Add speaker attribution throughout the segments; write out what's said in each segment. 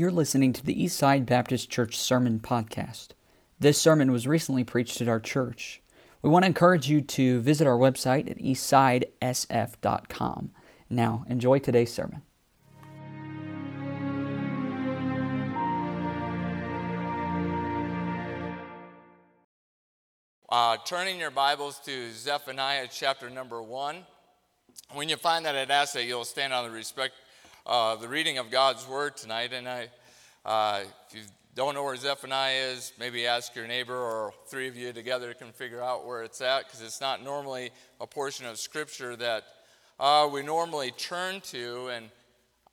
Speaker 1: You're listening to the Eastside Baptist Church Sermon Podcast. This sermon was recently preached at our church. We want to encourage you to visit our website at eastsidesf.com. Now, enjoy today's sermon.
Speaker 2: Uh, turning your Bibles to Zephaniah chapter number one. When you find that, I'd ask that you'll stand on the respect, uh, the reading of God's word tonight. And I, uh, if you don't know where Zephaniah is, maybe ask your neighbor or three of you together can figure out where it's at, because it's not normally a portion of Scripture that uh, we normally turn to. And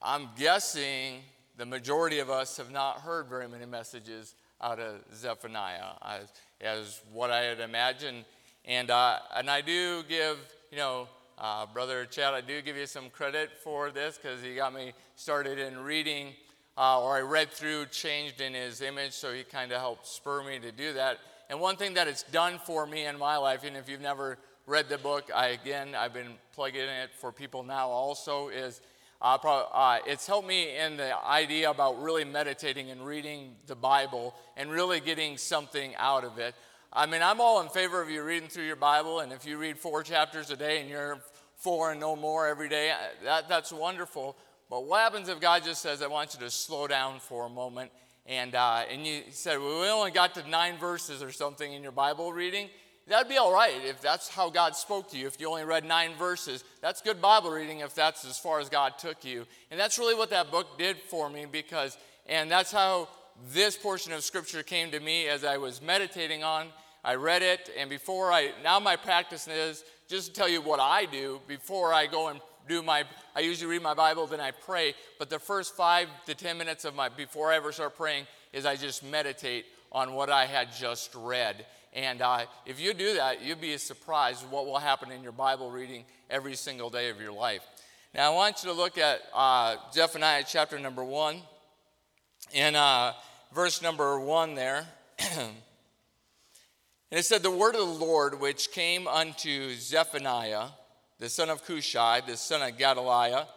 Speaker 2: I'm guessing the majority of us have not heard very many messages out of Zephaniah, as, as what I had imagined. And, uh, and I do give, you know, uh, Brother Chad, I do give you some credit for this because he got me started in reading, uh, or I read through Changed in His Image, so he kind of helped spur me to do that. And one thing that it's done for me in my life, and if you've never read the book, I again, I've been plugging it for people now also, is uh, uh, it's helped me in the idea about really meditating and reading the Bible and really getting something out of it. I mean, I'm all in favor of you reading through your Bible, and if you read four chapters a day and you're four and no more every day, that, that's wonderful. But what happens if God just says, I want you to slow down for a moment? And, uh, and you said, well, we only got to nine verses or something in your Bible reading. That'd be all right if that's how God spoke to you. If you only read nine verses, that's good Bible reading if that's as far as God took you. And that's really what that book did for me because, and that's how this portion of Scripture came to me as I was meditating on. I read it, and before I, now my practice is just to tell you what I do before I go and do my, I usually read my Bible, then I pray. But the first five to 10 minutes of my, before I ever start praying, is I just meditate on what I had just read. And uh, if you do that, you'll be surprised what will happen in your Bible reading every single day of your life. Now, I want you to look at uh, Zephaniah chapter number one, in uh, verse number one there. and it said, The word of the Lord which came unto Zephaniah, the son of Cushi, the son of Gedaliah,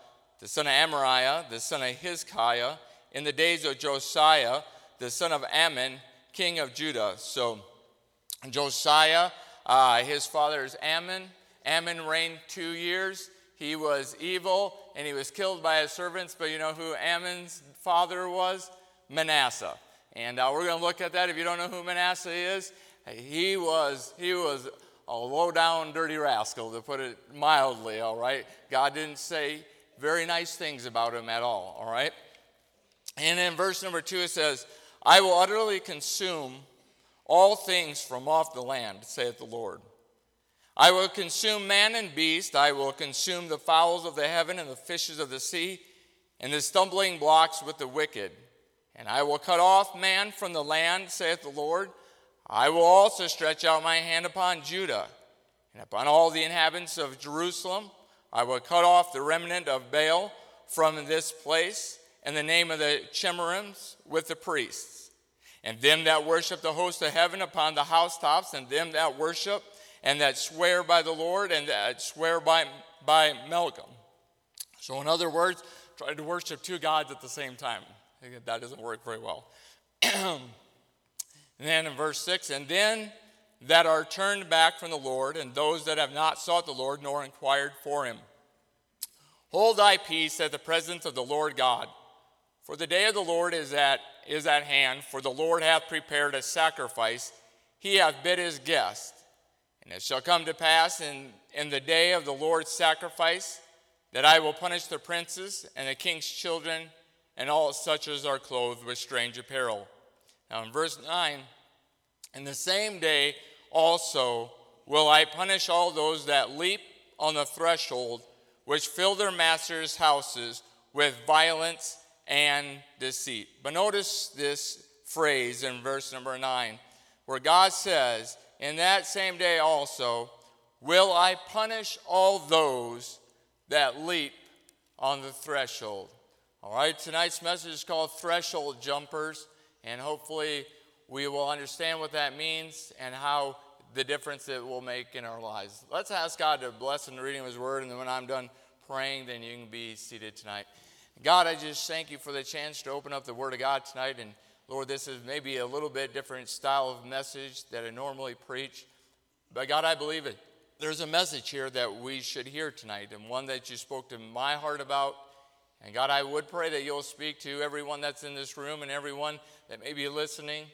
Speaker 2: the son of Amariah, the son of Hezekiah, in the days of Josiah, the son of Amon, king of Judah. So, Josiah, uh, his father is Amon. Amon reigned two years. He was evil and he was killed by his servants, but you know who Amon's father was? Manasseh. And uh, we're going to look at that. If you don't know who Manasseh is, he was, he was a low down, dirty rascal, to put it mildly, all right? God didn't say very nice things about him at all, all right? And in verse number two, it says, I will utterly consume all things from off the land, saith the Lord. I will consume man and beast, I will consume the fowls of the heaven and the fishes of the sea, and the stumbling blocks with the wicked. And I will cut off man from the land, saith the Lord. I will also stretch out my hand upon Judah, and upon all the inhabitants of Jerusalem. I will cut off the remnant of Baal from this place, and the name of the Chemarims with the priests and them that worship the host of heaven upon the housetops, and them that worship and that swear by the Lord and that swear by, by Milcom. So, in other words, try to worship two gods at the same time. That doesn't work very well. and then in verse 6 and then that are turned back from the Lord, and those that have not sought the Lord nor inquired for him. Hold thy peace at the presence of the Lord God. For the day of the Lord is at, is at hand, for the Lord hath prepared a sacrifice. He hath bid his guest. And it shall come to pass in, in the day of the Lord's sacrifice that I will punish the princes and the king's children and all such as are clothed with strange apparel. Now, in verse 9, in the same day also will I punish all those that leap on the threshold, which fill their masters' houses with violence and deceit. But notice this phrase in verse number 9, where God says, In that same day also will I punish all those that leap on the threshold. All right, tonight's message is called Threshold Jumpers, and hopefully we will understand what that means and how the difference it will make in our lives. Let's ask God to bless in the reading of His Word, and then when I'm done praying, then you can be seated tonight. God, I just thank you for the chance to open up the Word of God tonight. And Lord, this is maybe a little bit different style of message that I normally preach. But God, I believe it. There's a message here that we should hear tonight, and one that you spoke to my heart about. And God, I would pray that you'll speak to everyone that's in this room and everyone that may be listening.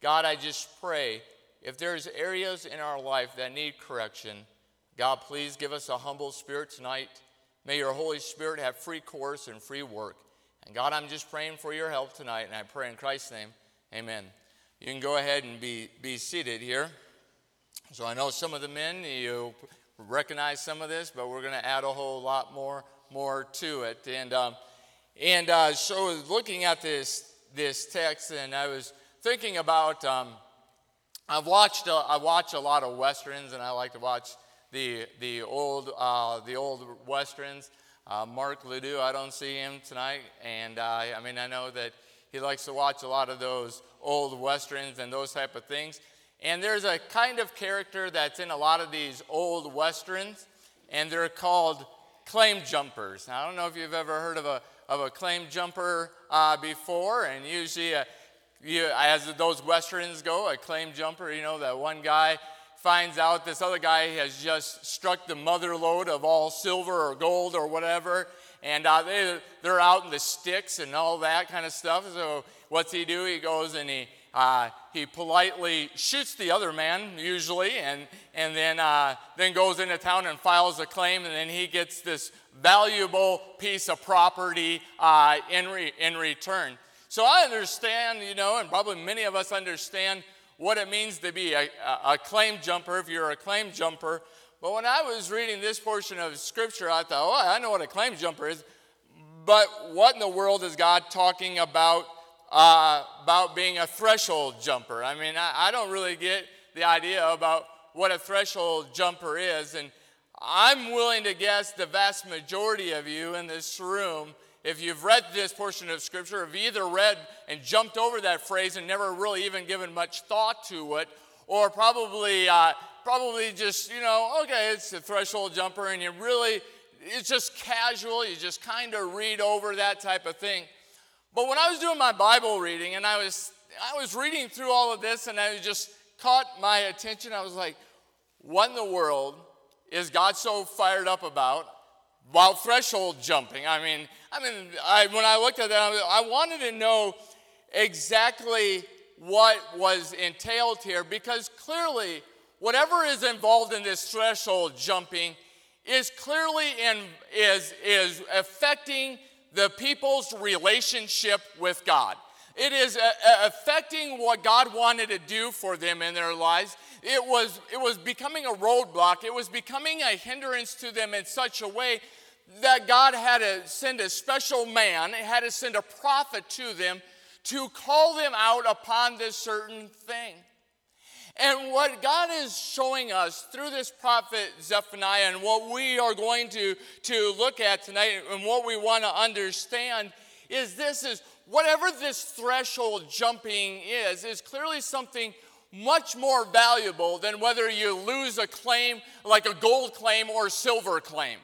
Speaker 2: God, I just pray if there's areas in our life that need correction, God, please give us a humble spirit tonight. May your Holy Spirit have free course and free work. And God, I'm just praying for your help tonight, and I pray in Christ's name, amen. You can go ahead and be, be seated here. So I know some of the men, you recognize some of this, but we're going to add a whole lot more, more to it. And, um, and uh, so looking at this, this text, and I was thinking about, um, I've watched, uh, I watch a lot of Westerns, and I like to watch the, the, old, uh, the old Westerns. Uh, Mark Ledoux, I don't see him tonight. And uh, I mean, I know that he likes to watch a lot of those old Westerns and those type of things. And there's a kind of character that's in a lot of these old Westerns, and they're called claim jumpers. Now, I don't know if you've ever heard of a, of a claim jumper uh, before, and usually, uh, you, as those Westerns go, a claim jumper, you know, that one guy finds out this other guy has just struck the mother lode of all silver or gold or whatever, and uh, they, they're out in the sticks and all that kind of stuff. So what's he do? He goes and he, uh, he politely shoots the other man, usually, and, and then, uh, then goes into town and files a claim, and then he gets this valuable piece of property uh, in, re- in return. So I understand, you know, and probably many of us understand what it means to be a, a claim jumper if you're a claim jumper. But when I was reading this portion of Scripture, I thought, oh, I know what a claim jumper is. But what in the world is God talking about uh, about being a threshold jumper? I mean, I, I don't really get the idea about what a threshold jumper is. And I'm willing to guess the vast majority of you in this room if you've read this portion of Scripture, have either read and jumped over that phrase and never really even given much thought to it, or probably, uh, probably just, you know, okay, it's a threshold jumper, and you really, it's just casual, you just kind of read over that type of thing. But when I was doing my Bible reading, and I was, I was reading through all of this, and I just caught my attention, I was like, what in the world is God so fired up about? while threshold jumping. I mean, I mean, I, when I looked at that, I wanted to know exactly what was entailed here because clearly, whatever is involved in this threshold jumping is clearly in, is, is affecting the people's relationship with God. It is a, a affecting what God wanted to do for them in their lives. It was, it was becoming a roadblock. It was becoming a hindrance to them in such a way that God had to send a special man, had to send a prophet to them to call them out upon this certain thing. And what God is showing us through this prophet Zephaniah, and what we are going to, to look at tonight, and what we want to understand, is this is whatever this threshold jumping is, is clearly something much more valuable than whether you lose a claim like a gold claim or silver claim.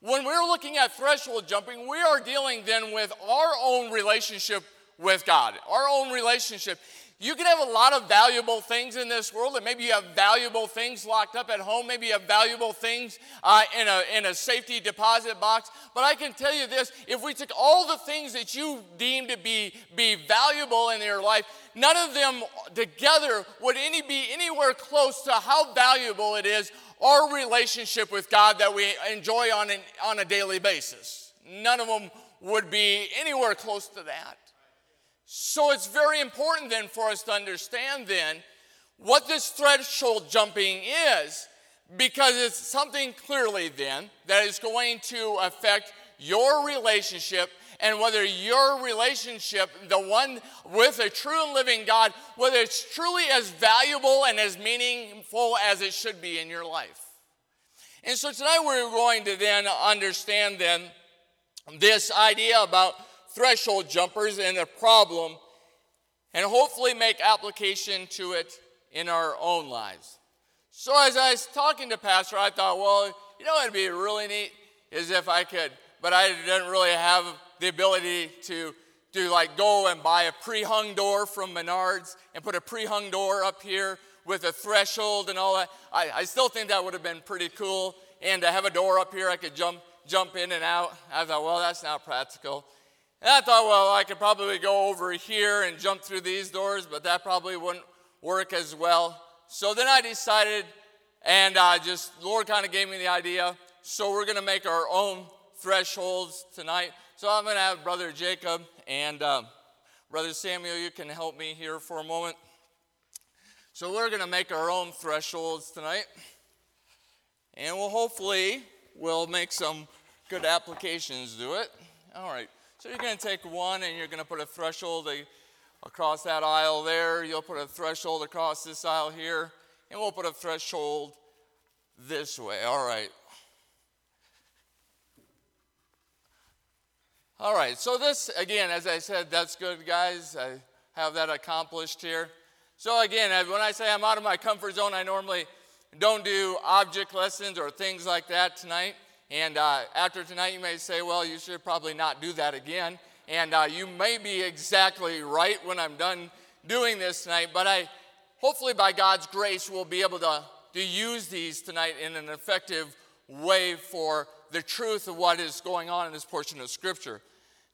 Speaker 2: When we're looking at threshold jumping, we are dealing then with our own relationship with God, our own relationship. You can have a lot of valuable things in this world, and maybe you have valuable things locked up at home. Maybe you have valuable things uh, in, a, in a safety deposit box. But I can tell you this if we took all the things that you deem to be, be valuable in your life, none of them together would any be anywhere close to how valuable it is our relationship with God that we enjoy on, an, on a daily basis. None of them would be anywhere close to that. So it's very important then for us to understand then what this threshold jumping is because it's something clearly then that is going to affect your relationship and whether your relationship, the one with a true and living God, whether it's truly as valuable and as meaningful as it should be in your life. And so tonight we're going to then understand then this idea about threshold jumpers and the problem and hopefully make application to it in our own lives. So as I was talking to Pastor, I thought, well, you know, it'd be really neat is if I could, but I didn't really have the ability to do like go and buy a pre-hung door from Menards and put a pre-hung door up here with a threshold and all that. I, I still think that would have been pretty cool. And to have a door up here I could jump jump in and out. I thought, well, that's not practical. And I thought, well, I could probably go over here and jump through these doors, but that probably wouldn't work as well. So then I decided, and uh, just Lord kind of gave me the idea. So we're going to make our own thresholds tonight. So I'm going to have Brother Jacob and um, Brother Samuel, you can help me here for a moment. So we're going to make our own thresholds tonight. And we'll hopefully we'll make some good applications to it. All right. So you're going to take one and you're going to put a threshold across that aisle there. You'll put a threshold across this aisle here. And we'll put a threshold this way. All right. All right, so this, again, as I said, that's good, guys. I have that accomplished here. So, again, when I say I'm out of my comfort zone, I normally don't do object lessons or things like that tonight. And uh, after tonight, you may say, well, you should probably not do that again. And uh, you may be exactly right when I'm done doing this tonight, but I hopefully, by God's grace, we'll be able to, to use these tonight in an effective way for the truth of what is going on in this portion of Scripture.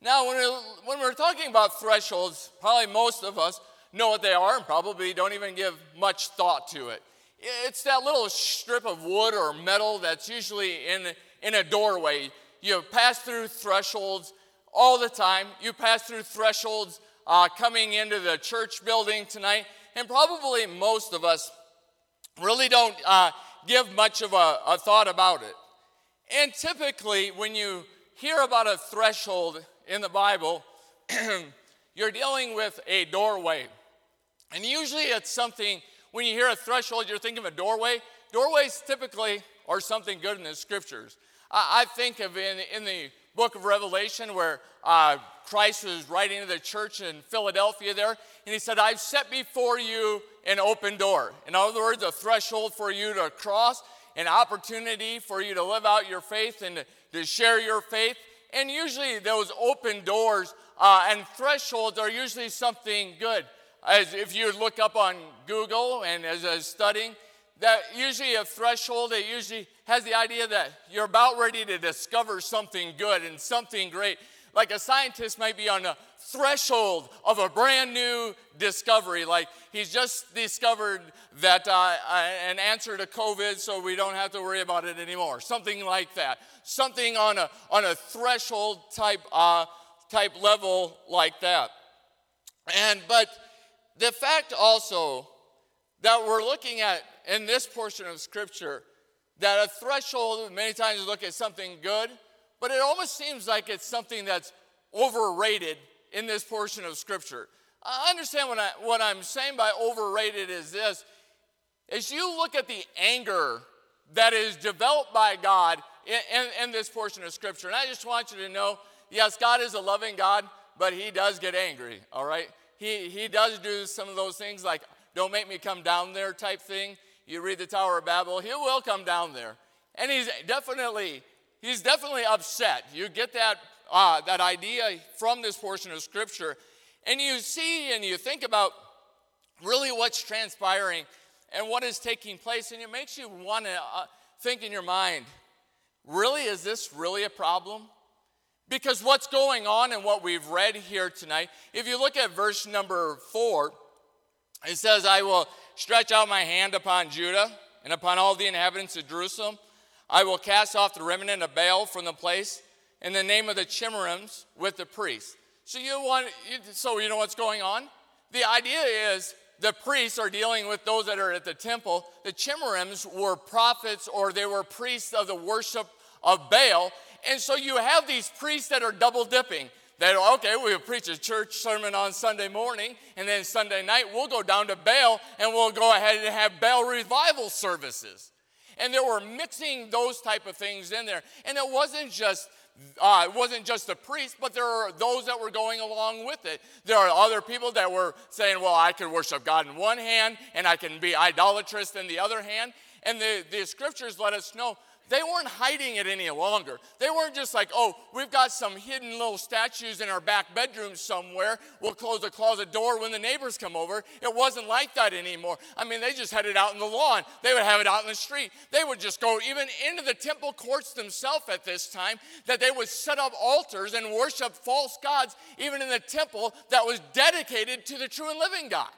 Speaker 2: Now, when we're, when we're talking about thresholds, probably most of us know what they are and probably don't even give much thought to it. It's that little strip of wood or metal that's usually in, in a doorway. You pass through thresholds all the time. You pass through thresholds uh, coming into the church building tonight, and probably most of us really don't uh, give much of a, a thought about it. And typically, when you hear about a threshold in the Bible, you're dealing with a doorway. And usually it's something, when you hear a threshold, you're thinking of a doorway. Doorways typically are something good in the scriptures. I, think of in, in the book of Revelation where uh, Christ was writing to the church in Philadelphia there, and he said, I've set before you an open door. In other words, a threshold for you to cross an opportunity for you to live out your faith and to, to share your faith. And usually, those open doors uh, and thresholds are usually something good. As if you look up on Google and as I was studying, that usually a threshold, it usually has the idea that you're about ready to discover something good and something great. Like a scientist might be on a threshold of a brand new discovery. Like he's just discovered that uh, uh, an answer to COVID, so we don't have to worry about it anymore. Something like that. Something on a on a threshold type uh, type level like that. And but the fact also that we're looking at in this portion of Scripture that a threshold many times we look at something good, but it almost seems like it's something that's overrated in this portion of Scripture. I understand what, I, what I'm saying by overrated is this. As you look at the anger that is developed by God in, in, in this portion of Scripture, and I just want you to know yes, God is a loving God, but He does get angry, all right? He, he does do some of those things like, don't make me come down there type thing. You read the Tower of Babel, He will come down there. And He's definitely, He's definitely upset. You get that uh, that idea from this portion of Scripture, and you see and you think about really what's transpiring and what is taking place, and it makes you want to uh, think in your mind really, is this really a problem? Because what's going on and what we've read here tonight, if you look at verse number four, it says, I will stretch out my hand upon Judah and upon all the inhabitants of Jerusalem. I will cast off the remnant of Baal from the place in the name of the Chemarims with the priests. So you want, so you know what's going on? The idea is the priests are dealing with those that are at the temple. The Chemarims were prophets or they were priests of the worship of Baal. And so you have these priests that are double dipping. That, okay, we'll preach a church sermon on Sunday morning, and then Sunday night we'll go down to Baal and we'll go ahead and have Baal revival services. And they were mixing those type of things in there. And it wasn't just uh, it wasn't just the priest, but there are those that were going along with it. There are other people that were saying, well, I can worship God in one hand and I can be idolatrous in the other hand. And the, the scriptures let us know they weren't hiding it any longer. They weren't just like, oh, we've got some hidden little statues in our back bedroom somewhere. We'll close the closet door when the neighbors come over. It wasn't like that anymore. I mean, they just had it out in the lawn. They would have it out in the street. They would just go even into the temple courts themselves at this time, that they would set up altars and worship false gods, even in the temple that was dedicated to the true and living God.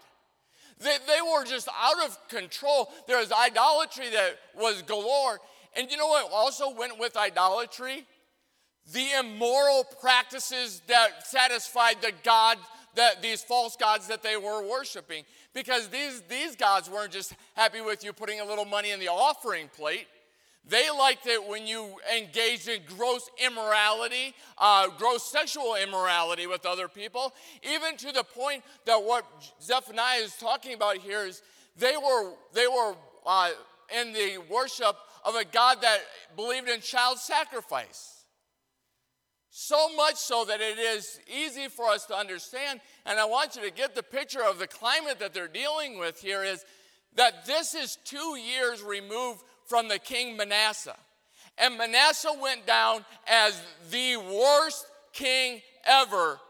Speaker 2: They, they were just out of control. There was idolatry that was galore. And you know what also went with idolatry? The immoral practices that satisfied the God, that these false gods that they were worshiping. Because these, these gods weren't just happy with you putting a little money in the offering plate. They liked it when you engaged in gross immorality, uh, gross sexual immorality with other people, even to the point that what Zephaniah is talking about here is they were, they were uh, in the worship of a God that believed in child sacrifice. So much so that it is easy for us to understand, and I want you to get the picture of the climate that they're dealing with here is that this is two years removed from the king Manasseh. And Manasseh went down as the worst king ever.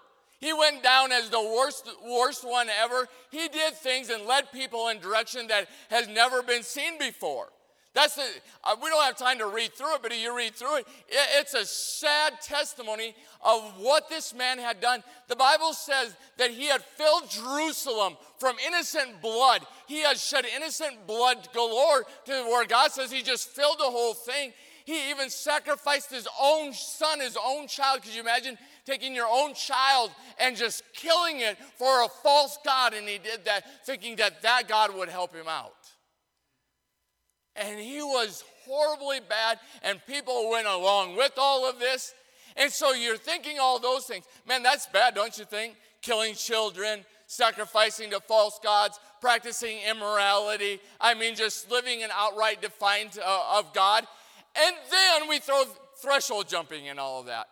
Speaker 2: He went down as the worst, worst one ever. He did things and led people in direction that has never been seen before. That's the, uh, we don't have time to read through it, but if you read through it, it, it's a sad testimony of what this man had done. The Bible says that he had filled Jerusalem from innocent blood. He had shed innocent blood galore to where God says he just filled the whole thing. He even sacrificed his own son, his own child. Could you imagine taking your own child and just killing it for a false God? And he did that thinking that that God would help him out. And he was horribly bad, and people went along with all of this. And so you're thinking all those things. Man, that's bad, don't you think? Killing children, sacrificing to false gods, practicing immorality. I mean, just living in outright defiance uh, of God. And then we throw threshold jumping and all of that.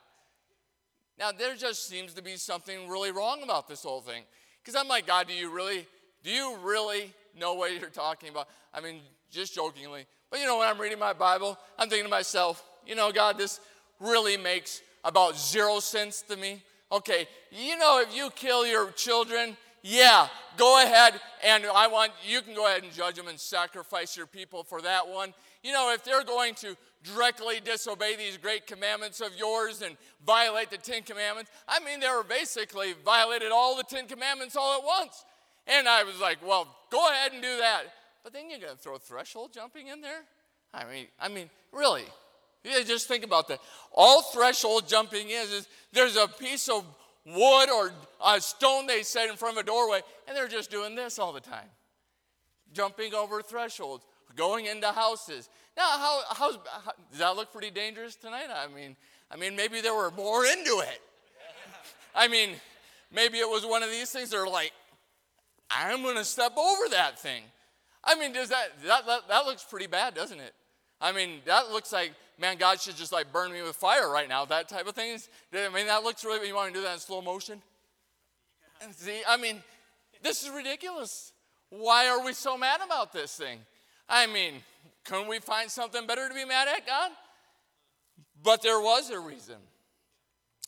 Speaker 2: Now, there just seems to be something really wrong about this whole thing. Because I'm like, God, do you really, do you really know what you're talking about? I mean, just jokingly. But you know, when I'm reading my Bible, I'm thinking to myself, you know, God, this really makes about zero sense to me. Okay, you know, if you kill your children, yeah, go ahead and I want you can go ahead and judge them and sacrifice your people for that one. You know, if they're going to directly disobey these great commandments of yours and violate the Ten Commandments, I mean, they were basically violated all the Ten Commandments all at once. And I was like, well, go ahead and do that. But then you're going to throw threshold jumping in there? I mean, I mean, really? Yeah, just think about that. All threshold jumping is is there's a piece of wood or a stone they set in front of a doorway, and they're just doing this all the time, jumping over thresholds, going into houses. Now, how, how does that look pretty dangerous tonight? I mean, I mean, maybe there were more into it. I mean, maybe it was one of these things. They're like, I'm going to step over that thing. I mean, does that, that, that, looks pretty bad, doesn't it? I mean, that looks like, man, God should just like burn me with fire right now, that type of thing. I mean, that looks really, you want to do that in slow motion? See, I mean, this is ridiculous. Why are we so mad about this thing? I mean, couldn't we find something better to be mad at, God? But there was a reason.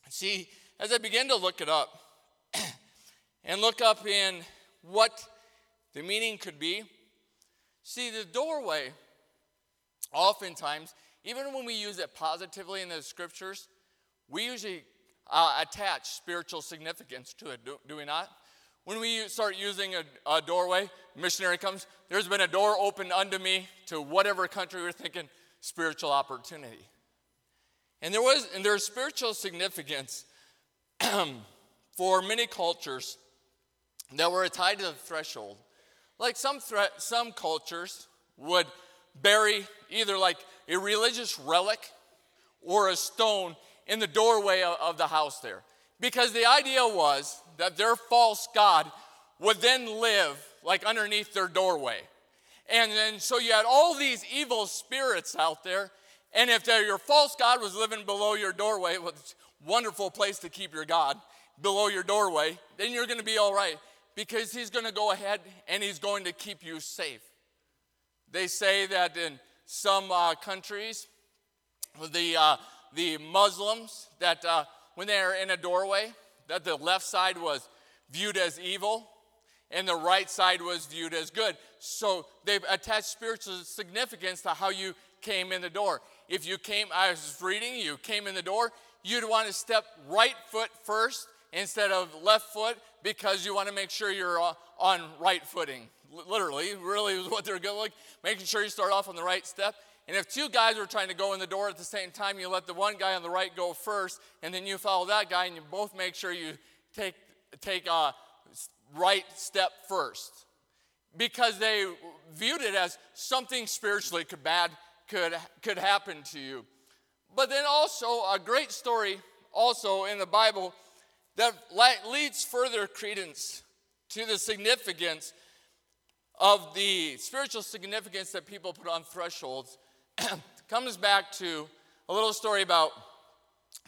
Speaker 2: See, as I began to look it up and look up in what the meaning could be, See, the doorway, oftentimes, even when we use it positively in the scriptures, we usually uh, attach spiritual significance to it, do, do, we not? When we start using a, a doorway, missionary comes, there's been a door opened unto me to whatever country we're thinking, spiritual opportunity. And there was, and there's spiritual significance for many cultures that were tied to the threshold. Like some, threat, some cultures would bury either like a religious relic or a stone in the doorway of the house there. Because the idea was that their false God would then live like underneath their doorway. And then so you had all these evil spirits out there. And if your false God was living below your doorway, well, wonderful place to keep your God below your doorway, then you're going to be all right because he's going to go ahead and he's going to keep you safe. They say that in some uh, countries, the, uh, the Muslims that uh, when they're in a doorway, that the left side was viewed as evil and the right side was viewed as good. So they've attached spiritual significance to how you came in the door. If you came, I was reading, you came in the door, you'd want to step right foot first instead of left foot because you want to make sure you're uh, on right footing. Literally, really is what they're going like, making sure you start off on the right step. And if two guys are trying to go in the door at the same time, you let the one guy on the right go first, and then you follow that guy, and you both make sure you take take uh, a right step first, because they viewed it as something spiritually could bad could could happen to you. But then also a great story also in the Bible that leads further credence to the significance of the spiritual significance that people put on thresholds comes back to a little story about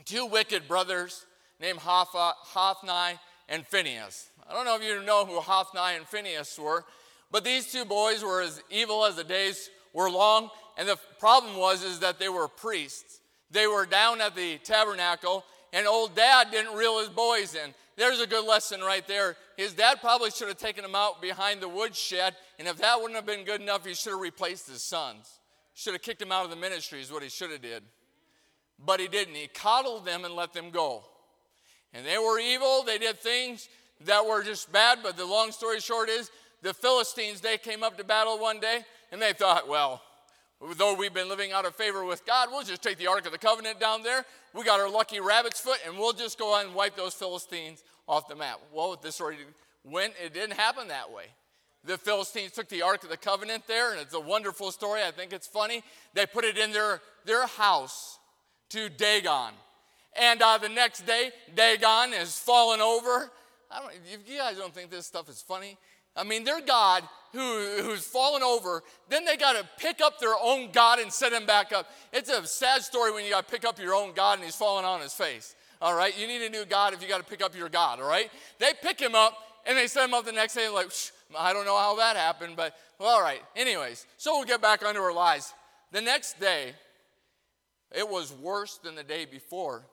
Speaker 2: two wicked brothers named Hophni and Phineas. I don't know if you know who Hophni and Phineas were, but these two boys were as evil as the days were long, and the problem was is that they were priests. They were down at the tabernacle, and old dad didn't reel his boys in. There's a good lesson right there. His dad probably should have taken him out behind the woodshed, and if that wouldn't have been good enough, he should have replaced his sons. Should have kicked him out of the ministry, is what he should have did. But he didn't. He coddled them and let them go. And they were evil. They did things that were just bad. But the long story short is the Philistines, they came up to battle one day and they thought, well, though we've been living out of favor with God, we'll just take the Ark of the Covenant down there. We got our lucky rabbit's foot and we'll just go on and wipe those Philistines off the map. Well, this story went, it didn't happen that way. The Philistines took the Ark of the Covenant there, and it's a wonderful story. I think it's funny. They put it in their, their house to Dagon. And uh, the next day, Dagon is fallen over. I don't, you guys don't think this stuff is funny, I mean, their God who, who's fallen over, then they got to pick up their own God and set him back up. It's a sad story when you got to pick up your own God and he's falling on his face. All right, you need a new God if you got to pick up your God. All right, they pick him up and they set him up the next day. Like, I don't know how that happened, but well, all right. Anyways, so we'll get back onto our lives. The next day, it was worse than the day before.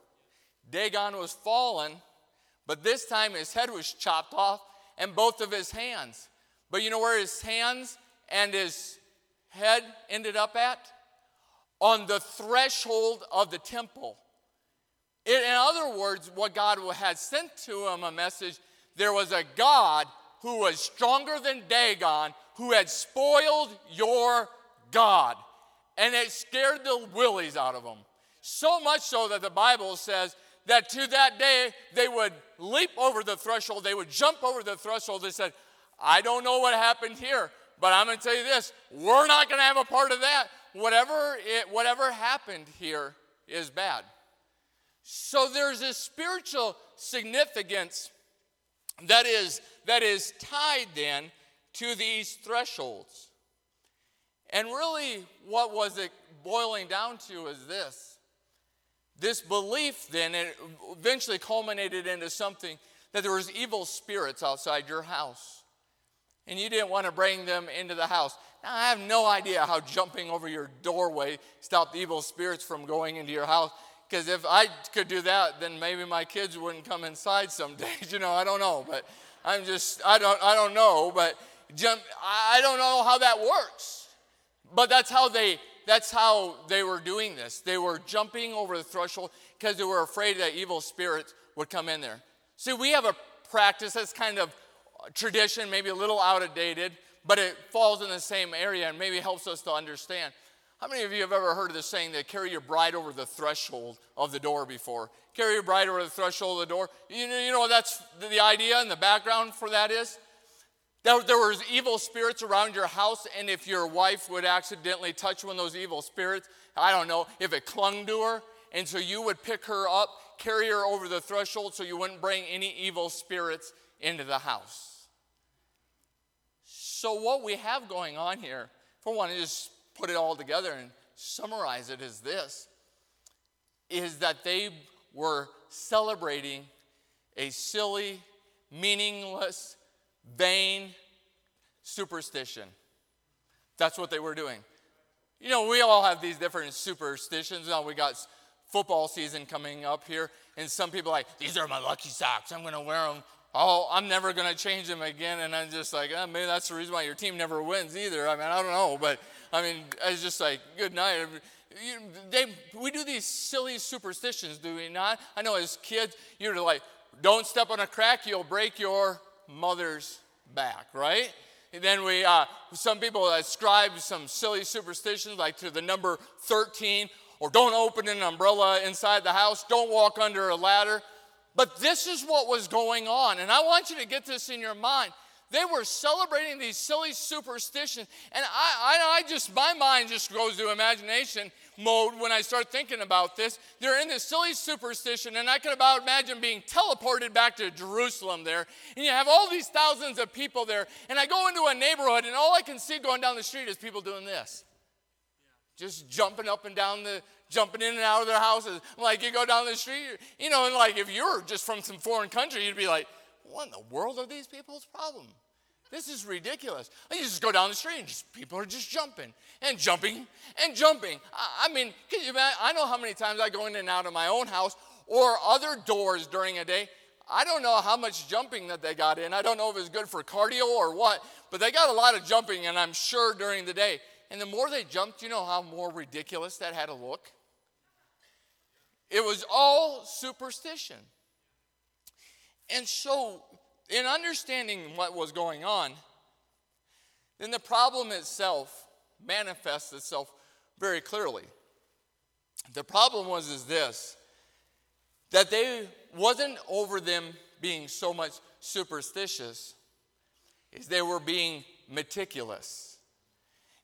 Speaker 2: Dagon was fallen, but this time his head was chopped off and both of his hands. But you know where his hands and his head ended up at? On the threshold of the temple. In other words, what God had sent to him a message there was a God who was stronger than Dagon who had spoiled your God. And it scared the willies out of them. So much so that the Bible says that to that day they would leap over the threshold, they would jump over the threshold. They said, I don't know what happened here, but I'm going to tell you this we're not going to have a part of that. Whatever, it, whatever happened here is bad. So there's this spiritual significance that is, that is tied then to these thresholds. And really, what was it boiling down to is this. This belief then eventually culminated into something that there was evil spirits outside your house. And you didn't want to bring them into the house. Now, I have no idea how jumping over your doorway stopped evil spirits from going into your house. Because if I could do that, then maybe my kids wouldn't come inside some days. You know, I don't know. But I'm just, I don't, I don't know, but jump, I don't know how that works. But that's how they, that's how they were doing this. They were jumping over the threshold because they were afraid that evil spirits would come in there. See, we have a practice that's kind of tradition, maybe a little outdated, but it falls in the same area and maybe helps us to understand. How many of you have ever heard of this saying that carry your bride over the threshold of the door before? Carry your bride over the threshold of the door. You know, you know that's the idea and the background for that is? That there was evil spirits around your house, and if your wife would accidentally touch one of those evil spirits, I don't know, if it clung to her, and so you would pick her up, carry her over the threshold so you wouldn't bring any evil spirits into the house. So, what we have going on here, for one, just put it all together and summarize it as this is that they were celebrating a silly, meaningless, vain superstition. That's what they were doing. You know, we all have these different superstitions. Now we got football season coming up here, and some people like, these are my lucky socks. I'm going to wear them. Oh, I'm never going to change them again. And I'm just like, oh, maybe that's the reason why your team never wins either. I mean, I don't know. But I mean, it's just like, good night. You, they, we do these silly superstitions, do we not? I know as kids, you're like, don't step on a crack, you'll break your mother's back, right? And then we, uh, some people ascribe some silly superstitions like to the number 13 or don't open an umbrella inside the house, don't walk under a ladder. But this is what was going on. And I want you to get this in your mind. They were celebrating these silly superstitions. And I, I, I just, my mind just goes to imagination mode when I start thinking about this. They're in this silly superstition, and I can about imagine being teleported back to Jerusalem there. And you have all these thousands of people there. And I go into a neighborhood, and all I can see going down the street is people doing this just jumping up and down the jumping in and out of their houses like you go down the street you know and like if you're just from some foreign country you'd be like what in the world are these people's problem this is ridiculous you just go down the street and just people are just jumping and jumping and jumping i, I mean can you imagine, i know how many times i go in and out of my own house or other doors during a day I don't know how much jumping that they got in. I don't know if it's good for cardio or what, but they got a lot of jumping, and I'm sure during the day. And the more they jumped, you know how more ridiculous that had to look? It was all superstition. And so, in understanding what was going on, then the problem itself manifests itself very clearly. The problem was is this that they wasn't over them being so much superstitious is they were being meticulous.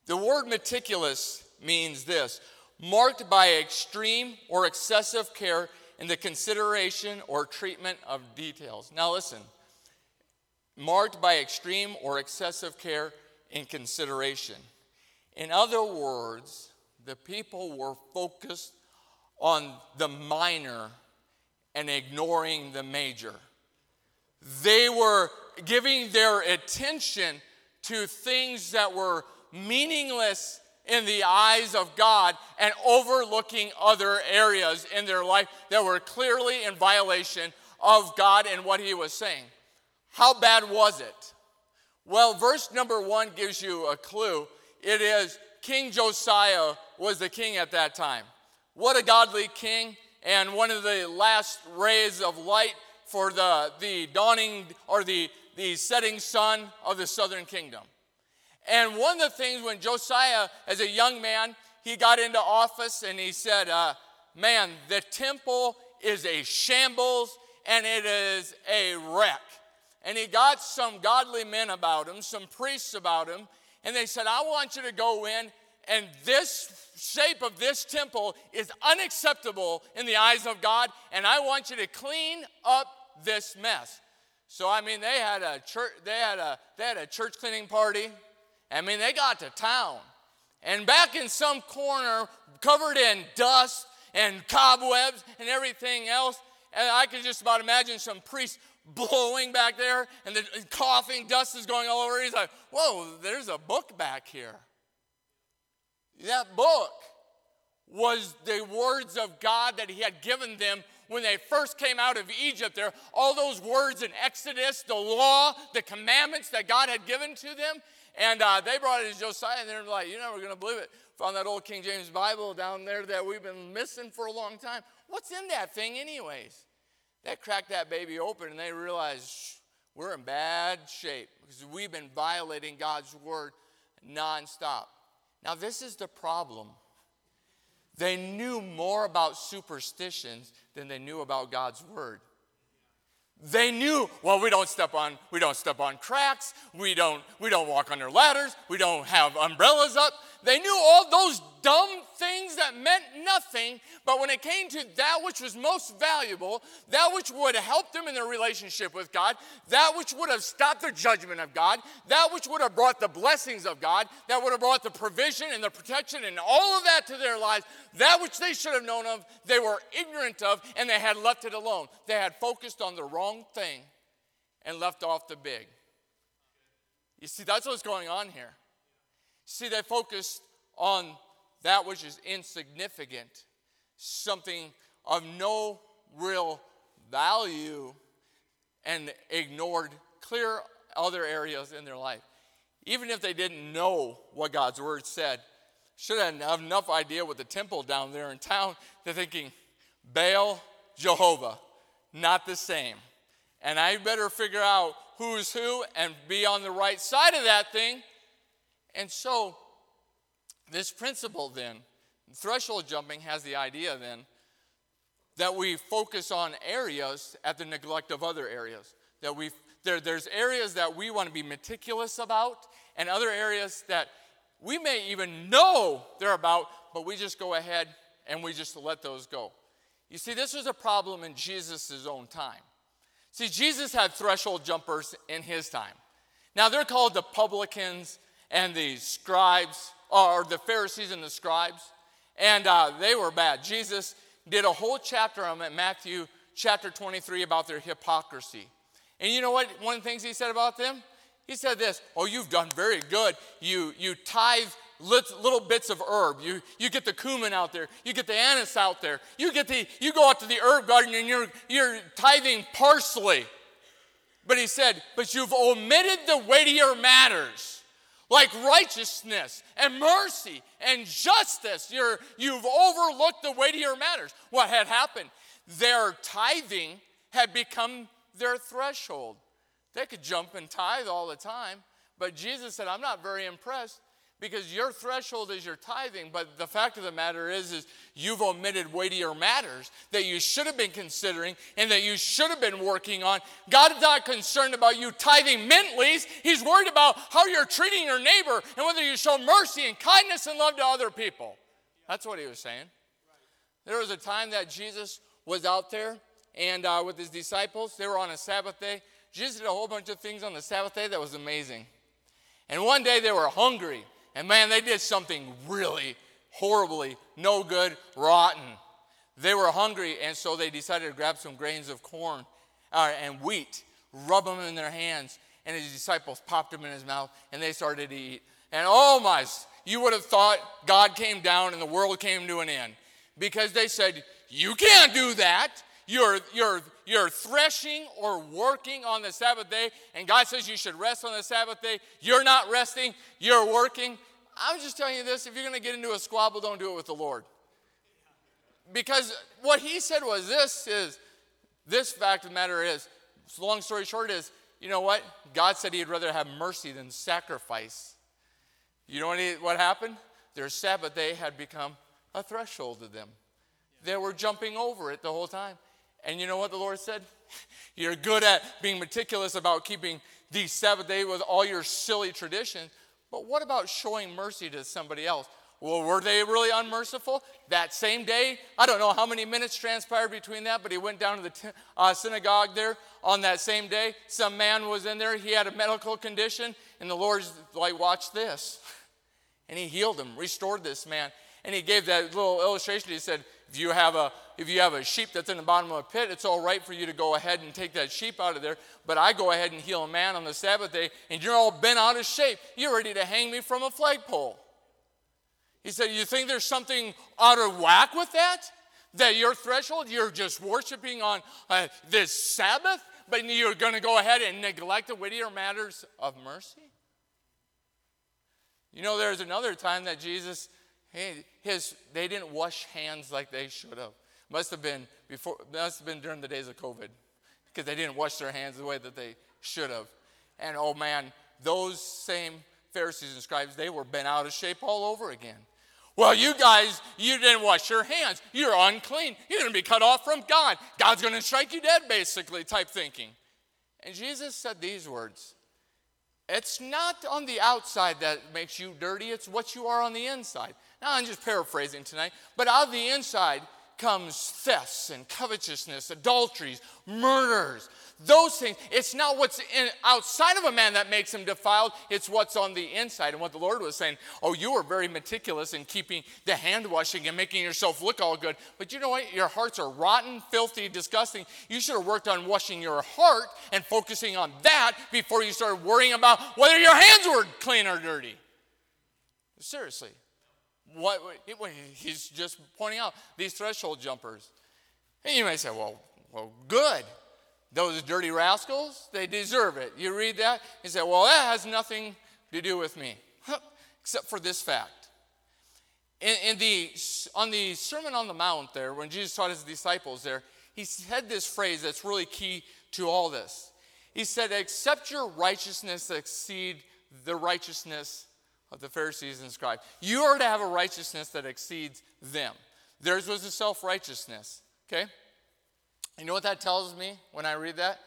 Speaker 2: The word meticulous means this marked by extreme or excessive care in the consideration or treatment of details. Now, listen marked by extreme or excessive care in consideration. In other words, the people were focused on the minor and ignoring the major. They were giving their attention to things that were meaningless in the eyes of God and overlooking other areas in their life that were clearly in violation of God and what He was saying. How bad was it? Well, verse number one gives you a clue. It is King Josiah was the king at that time. What a godly king, and one of the last rays of light for the, the dawning or the, the setting sun of the southern kingdom. And one of the things when Josiah, as a young man, he got into office and he said, uh, Man, the temple is a shambles and it is a wreck. And he got some godly men about him, some priests about him, and they said, I want you to go in, and this shape of this temple is unacceptable in the eyes of God, and I want you to clean up this mess. So I mean, they had a church, they had a they had a church cleaning party. I mean, they got to town. And back in some corner, covered in dust and cobwebs and everything else, and I could just about imagine some priests blowing back there and the coughing, dust is going all over. He's like, whoa, there's a book back here. That book was the words of God that He had given them when they first came out of Egypt. There, all those words in Exodus, the law, the commandments that God had given to them. And uh, they brought it to Josiah, and they're like, You're never going to believe it. Found that old King James Bible down there that we've been missing for a long time. What's in that thing, anyways? They cracked that baby open, and they realized we're in bad shape because we've been violating God's word nonstop. Now, this is the problem. They knew more about superstitions than they knew about God's word. They knew, well, we don't step on, we don't step on cracks, we don't, we don't walk under ladders, we don't have umbrellas up. They knew all those dumb things that meant nothing, but when it came to that which was most valuable, that which would help them in their relationship with God, that which would have stopped the judgment of God, that which would have brought the blessings of God, that would have brought the provision and the protection and all of that to their lives, that which they should have known of, they were ignorant of, and they had left it alone. They had focused on the wrong thing and left off the big. You see, that's what's going on here. See, they focused on that which is insignificant, something of no real value, and ignored clear other areas in their life. Even if they didn't know what God's word said, should have enough idea with the temple down there in town, they're thinking, Baal, Jehovah, not the same. And I better figure out who's who and be on the right side of that thing. And so, this principle then, threshold jumping has the idea then that we focus on areas at the neglect of other areas. That we there, there's areas that we want to be meticulous about, and other areas that we may even know they're about, but we just go ahead and we just let those go. You see, this was a problem in Jesus' own time. See, Jesus had threshold jumpers in his time. Now, they're called the publicans and the scribes, or the Pharisees and the scribes, and uh, they were bad. Jesus did a whole chapter on Matthew chapter 23, about their hypocrisy. And you know what? One of the things he said about them? He said this Oh, you've done very good. You, you tithe little bits of herb. You, you get the cumin out there. You get the anise out there. You, get the, you go out to the herb garden and you're, you're tithing parsley. But he said, But you've omitted the weightier matters like righteousness and mercy and justice. You're, you've overlooked the weightier matters. What had happened? Their tithing had become their threshold. They could jump and tithe all the time, but Jesus said, I'm not very impressed because your threshold is your tithing but the fact of the matter is is you've omitted weightier matters that you should have been considering and that you should have been working on. God is not concerned about you tithing mint leaves he's worried about how you're treating your neighbor and whether you show mercy and kindness and love to other people. That's what he was saying. There was a time that jesus was out there and uh, with his disciples. They were on a sabbath day. Jesus did a whole bunch of things on the sabbath day that was amazing. And one day they were hungry and man, they did something really horribly no good, rotten. They were hungry, and so they decided to grab some grains of corn uh, and wheat, rub them in their hands, and his disciples popped them in his mouth, and they started to eat. And oh my, you would have thought God came down and the world came to an end because they said, You can't do that. You're, you're, you're threshing or working on the Sabbath day, and God says you should rest on the Sabbath day. You're not resting, you're working. I'm just telling you this if you're going to get into a squabble, don't do it with the Lord. Because what he said was this is this fact of the matter is, long story short, is you know what? God said he'd rather have mercy than sacrifice. You know what, what happened? Their Sabbath day had become a threshold to them. They were jumping over it the whole time. And you know what the Lord said? You're good at being meticulous about keeping the Sabbath day with all your silly traditions, but what about showing mercy to somebody else? Well, were they really unmerciful? That same day, I don't know how many minutes transpired between that, but he went down to the t- uh, synagogue there on that same day. Some man was in there, he had a medical condition, and the Lord's like, watch this. And he healed him, restored this man. And he gave that little illustration. He said, if you have a if you have a sheep that's in the bottom of a pit, it's all right for you to go ahead and take that sheep out of there. But I go ahead and heal a man on the Sabbath day, and you're all bent out of shape. You're ready to hang me from a flagpole. He said, You think there's something out of whack with that? That your threshold, you're just worshiping on uh, this Sabbath, but you're going to go ahead and neglect the weightier matters of mercy? You know, there's another time that Jesus Hey, his, they didn't wash hands like they should have. Must have been before. Must have been during the days of COVID, because they didn't wash their hands the way that they should have. And oh man, those same Pharisees and scribes, they were bent out of shape all over again. Well, you guys, you didn't wash your hands. You're unclean. You're going to be cut off from God. God's going to strike you dead, basically, type thinking. And Jesus said these words It's not on the outside that makes you dirty, it's what you are on the inside. Now, I'm just paraphrasing tonight, but out of the inside comes thefts and covetousness, adulteries, murders, those things. It's not what's in, outside of a man that makes him defiled, it's what's on the inside. And what the Lord was saying, oh, you were very meticulous in keeping the hand washing and making yourself look all good. But you know what? Your hearts are rotten, filthy, disgusting. You should have worked on washing your heart and focusing on that before you started worrying about whether your hands were clean or dirty. Seriously. What, he's just pointing out these threshold jumpers. And you may say, well, well, good. Those dirty rascals, they deserve it. You read that, you say, well, that has nothing to do with me, except for this fact. In, in, the, on the Sermon on the Mount, there, when Jesus taught his disciples there, he said this phrase that's really key to all this. He said, Accept your righteousness exceed the righteousness of the Pharisees and scribes. You are to have a righteousness that exceeds them. Theirs was a self righteousness. Okay? You know what that tells me when I read that?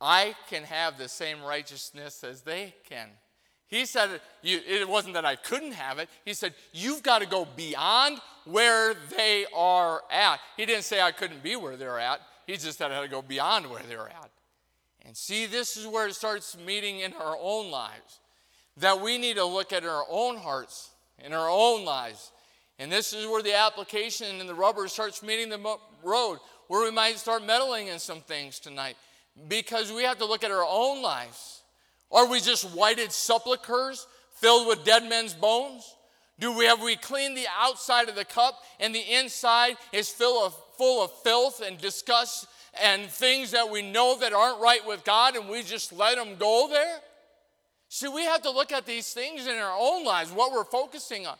Speaker 2: I can have the same righteousness as they can. He said it wasn't that I couldn't have it. He said, You've got to go beyond where they are at. He didn't say I couldn't be where they're at. He just said I had to go beyond where they're at. And see, this is where it starts meeting in our own lives. That we need to look at our own hearts, in our own lives. And this is where the application and the rubber starts meeting the road, where we might start meddling in some things tonight. Because we have to look at our own lives. Are we just whited sepulchres filled with dead men's bones? Do we have we cleaned the outside of the cup and the inside is full of full of filth and disgust and things that we know that aren't right with God and we just let them go there? See, we have to look at these things in our own lives, what we're focusing on.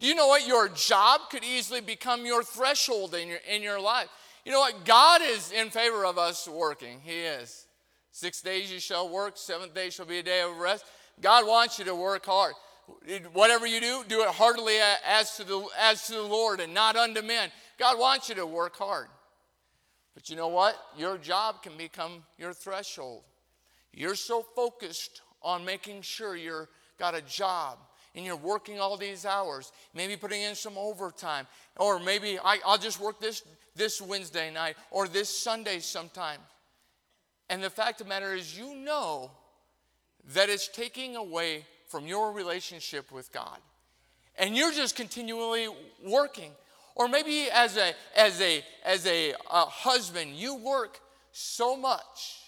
Speaker 2: You know what? Your job could easily become your threshold in your, in your life. You know what? God is in favor of us working. He is. Six days you shall work, seventh day shall be a day of rest. God wants you to work hard. Whatever you do, do it heartily as to the, as to the Lord and not unto men. God wants you to work hard. But you know what? Your job can become your threshold. You're so focused on making sure you're got a job and you're working all these hours, maybe putting in some overtime, or maybe I, will just work this, this Wednesday night or this Sunday sometime. And the fact of the matter is, you know that it's taking away from your relationship with God. And you're just continually working. Or maybe as a, as a, as a, a husband, you work so much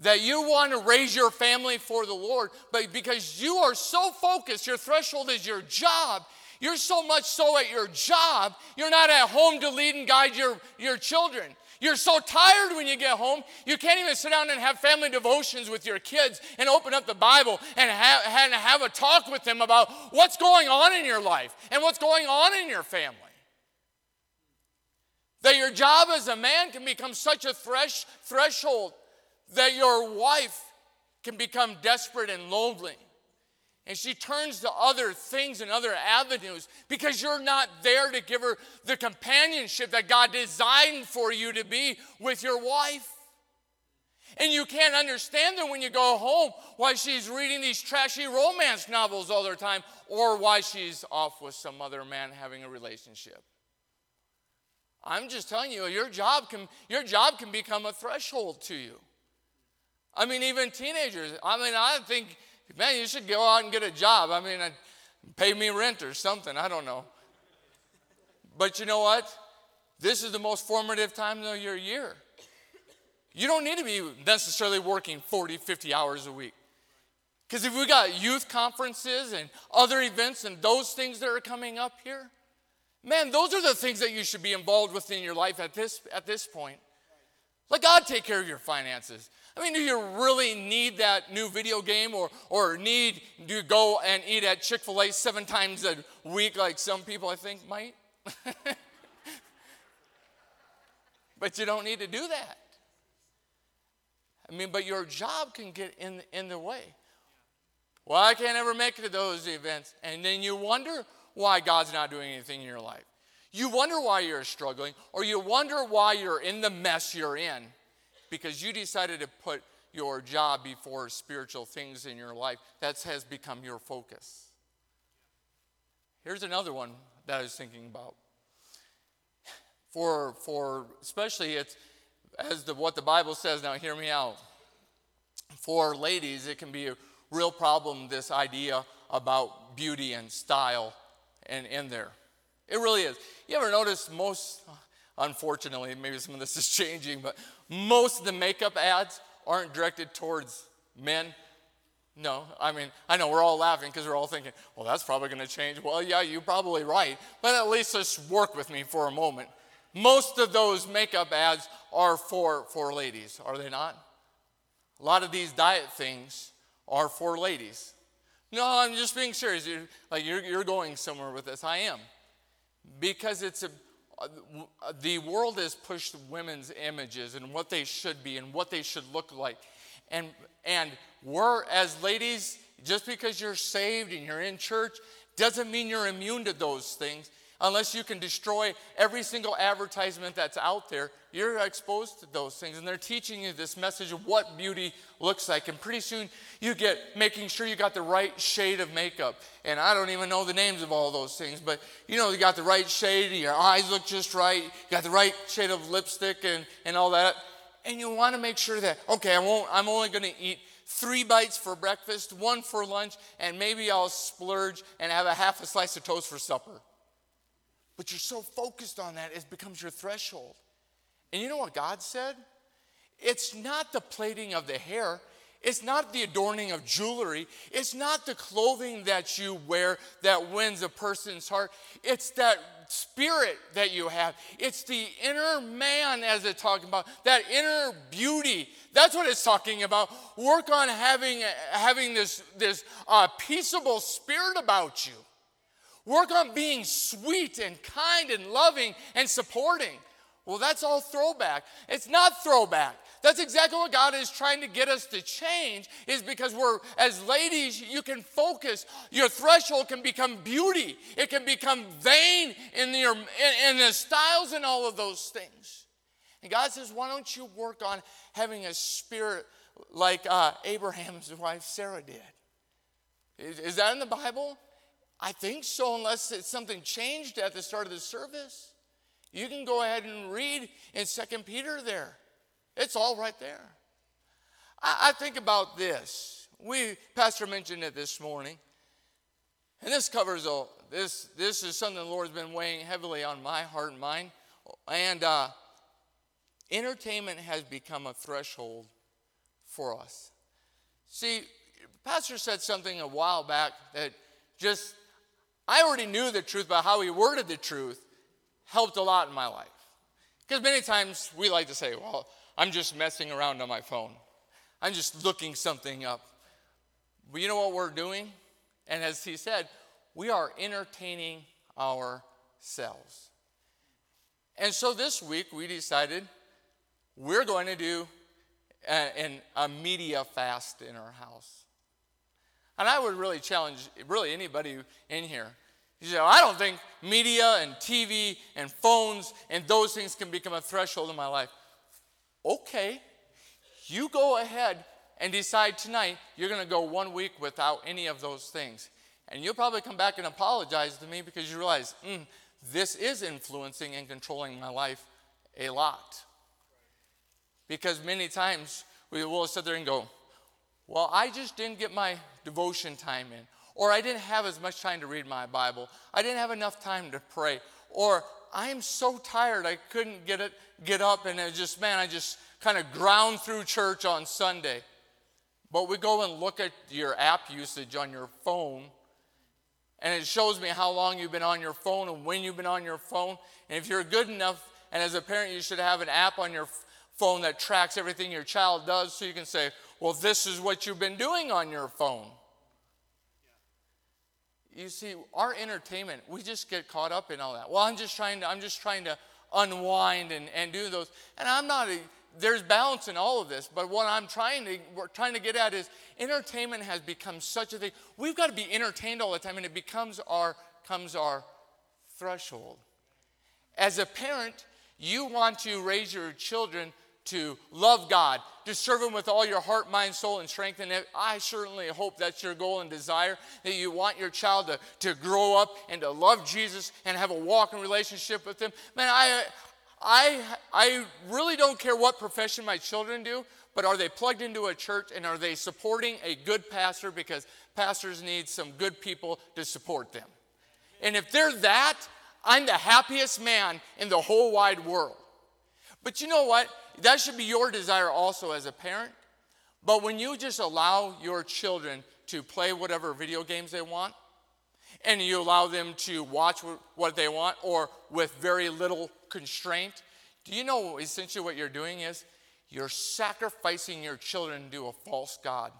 Speaker 2: that you want to raise your family for the Lord, but because you are so focused, your threshold is your job. You're so much so at your job, you're not at home to lead and guide your, your children. You're so tired when you get home, you can't even sit down and have family devotions with your kids and open up the Bible and have, and have a talk with them about what's going on in your life and what's going on in your family. That your job as a man can become such a thresh, threshold that your wife can become desperate and lonely. And she turns to other things and other avenues because you're not there to give her the companionship that God designed for you to be with your wife. And you can't understand her when you go home why she's reading these trashy romance novels all the time or why she's off with some other man having a relationship. I'm just telling you, your job can, your job can become a threshold to you. I mean, even teenagers. I mean, I think, man, you should go out and get a job. I mean, pay me rent or something. I don't know. But you know what? This is the most formative time of your year. You don't need to be necessarily working 40, 50 hours a week. Because if we got youth conferences and other events and those things that are coming up here, man, those are the things that you should be involved with in your life at this, at this point. Let God take care of your finances. I mean, do you really need that new video game or, or need to go and eat at Chick fil A seven times a week like some people I think might? but you don't need to do that. I mean, but your job can get in, in the way. Well, I can't ever make it to those events. And then you wonder why God's not doing anything in your life. You wonder why you're struggling, or you wonder why you're in the mess you're in because you decided to put your job before spiritual things in your life. That has become your focus. Here's another one that I was thinking about. For, for especially it's as the, what the Bible says, now hear me out. For ladies, it can be a real problem, this idea about beauty and style and in there. It really is. You ever notice most, unfortunately, maybe some of this is changing, but most of the makeup ads aren't directed towards men. No, I mean, I know we're all laughing because we're all thinking, well, that's probably going to change. Well, yeah, you're probably right. But at least just work with me for a moment. Most of those makeup ads are for, for ladies, are they not? A lot of these diet things are for ladies. No, I'm just being serious. You're, like you're, you're going somewhere with this. I am. Because it's a, Uh, uh, the world has pushed women's images and what they should be and what they should look like. And, and we're, as ladies, just because you're saved and you're in church, doesn't mean you're immune to those things. Unless you can destroy every single advertisement that's out there, you're exposed to those things. And they're teaching you this message of what beauty looks like. And pretty soon you get making sure you got the right shade of makeup. And I don't even know the names of all those things, but you know, you got the right shade, your eyes look just right, you got the right shade of lipstick and, and all that. And you want to make sure that, okay, I won't, I'm only going to eat three bites for breakfast, one for lunch, and maybe I'll splurge and have a half a slice of toast for supper. But you're so focused on that, it becomes your threshold. And you know what God said? It's not the plaiting of the hair, it's not the adorning of jewelry. It's not the clothing that you wear that wins a person's heart. It's that spirit that you have. It's the inner man, as it's talking about, that inner beauty. That's what it's talking about. Work on having, having this, this uh, peaceable spirit about you. Work on being sweet and kind and loving and supporting. Well, that's all throwback. It's not throwback. That's exactly what God is trying to get us to change is because we're as ladies you can focus your threshold can become beauty. It can become vain in your in, in the styles and all of those things. And God says, "Why don't you work on having a spirit like uh, Abraham's wife Sarah did?" Is, is that in the Bible? I think so, unless it's something changed at the start of the service. You can go ahead and read in Second Peter there. It's all right there. I, I think about this. We, Pastor mentioned it this morning. And this covers all this. This is something the Lord's been weighing heavily on my heart and mind. And uh, entertainment has become a threshold for us. See, Pastor said something a while back that just I already knew the truth, but how he worded the truth helped a lot in my life. Because many times we like to say, well, I'm just messing around on my phone, I'm just looking something up. But you know what we're doing? And as he said, we are entertaining ourselves. And so this week we decided we're going to do a, a media fast in our house. And I would really challenge really anybody in here. You say, I don't think media and TV and phones and those things can become a threshold in my life. Okay, you go ahead and decide tonight you're going to go one week without any of those things. And you'll probably come back and apologize to me because you realize, mm, this is influencing and controlling my life a lot. Because many times we will sit there and go, well, I just didn't get my devotion time in. Or I didn't have as much time to read my Bible. I didn't have enough time to pray. Or I'm so tired I couldn't get it get up and it just man, I just kind of ground through church on Sunday. But we go and look at your app usage on your phone and it shows me how long you've been on your phone and when you've been on your phone. And if you're good enough, and as a parent, you should have an app on your phone that tracks everything your child does so you can say, well, this is what you've been doing on your phone. You see, our entertainment, we just get caught up in all that. Well, I'm just trying to, I'm just trying to unwind and, and do those. And I'm not a, there's balance in all of this, but what I'm trying to trying to get at is entertainment has become such a thing. We've got to be entertained all the time, and it becomes our comes our threshold. As a parent, you want to raise your children to love God, to serve Him with all your heart, mind, soul, and strength. And I certainly hope that's your goal and desire that you want your child to, to grow up and to love Jesus and have a walking relationship with Him. Man, I, I, I really don't care what profession my children do, but are they plugged into a church and are they supporting a good pastor? Because pastors need some good people to support them. And if they're that, I'm the happiest man in the whole wide world. But you know what? That should be your desire also as a parent. But when you just allow your children to play whatever video games they want, and you allow them to watch what they want or with very little constraint, do you know essentially what you're doing is you're sacrificing your children to a false God.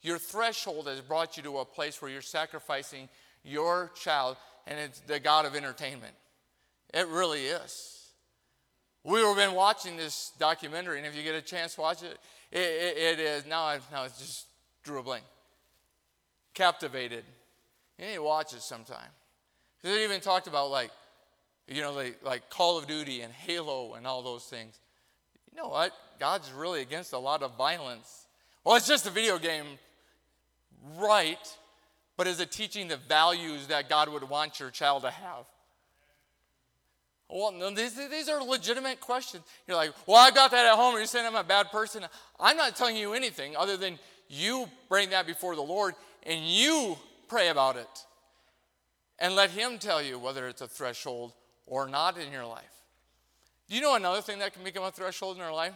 Speaker 2: Your threshold has brought you to a place where you're sacrificing your child, and it's the God of entertainment. It really is. We've been watching this documentary, and if you get a chance watch it, it, it, it is now. I now it's just drew a blank. Captivated. You need to watch it sometime. It even talked about like, you know, like, like Call of Duty and Halo and all those things. You know what? God's really against a lot of violence. Well, it's just a video game, right? But is it teaching the values that God would want your child to have? Well, no, these, these are legitimate questions. You're like, well, I got that at home. You're you saying I'm a bad person? I'm not telling you anything other than you bring that before the Lord and you pray about it. And let Him tell you whether it's a threshold or not in your life. Do you know another thing that can become a threshold in our life?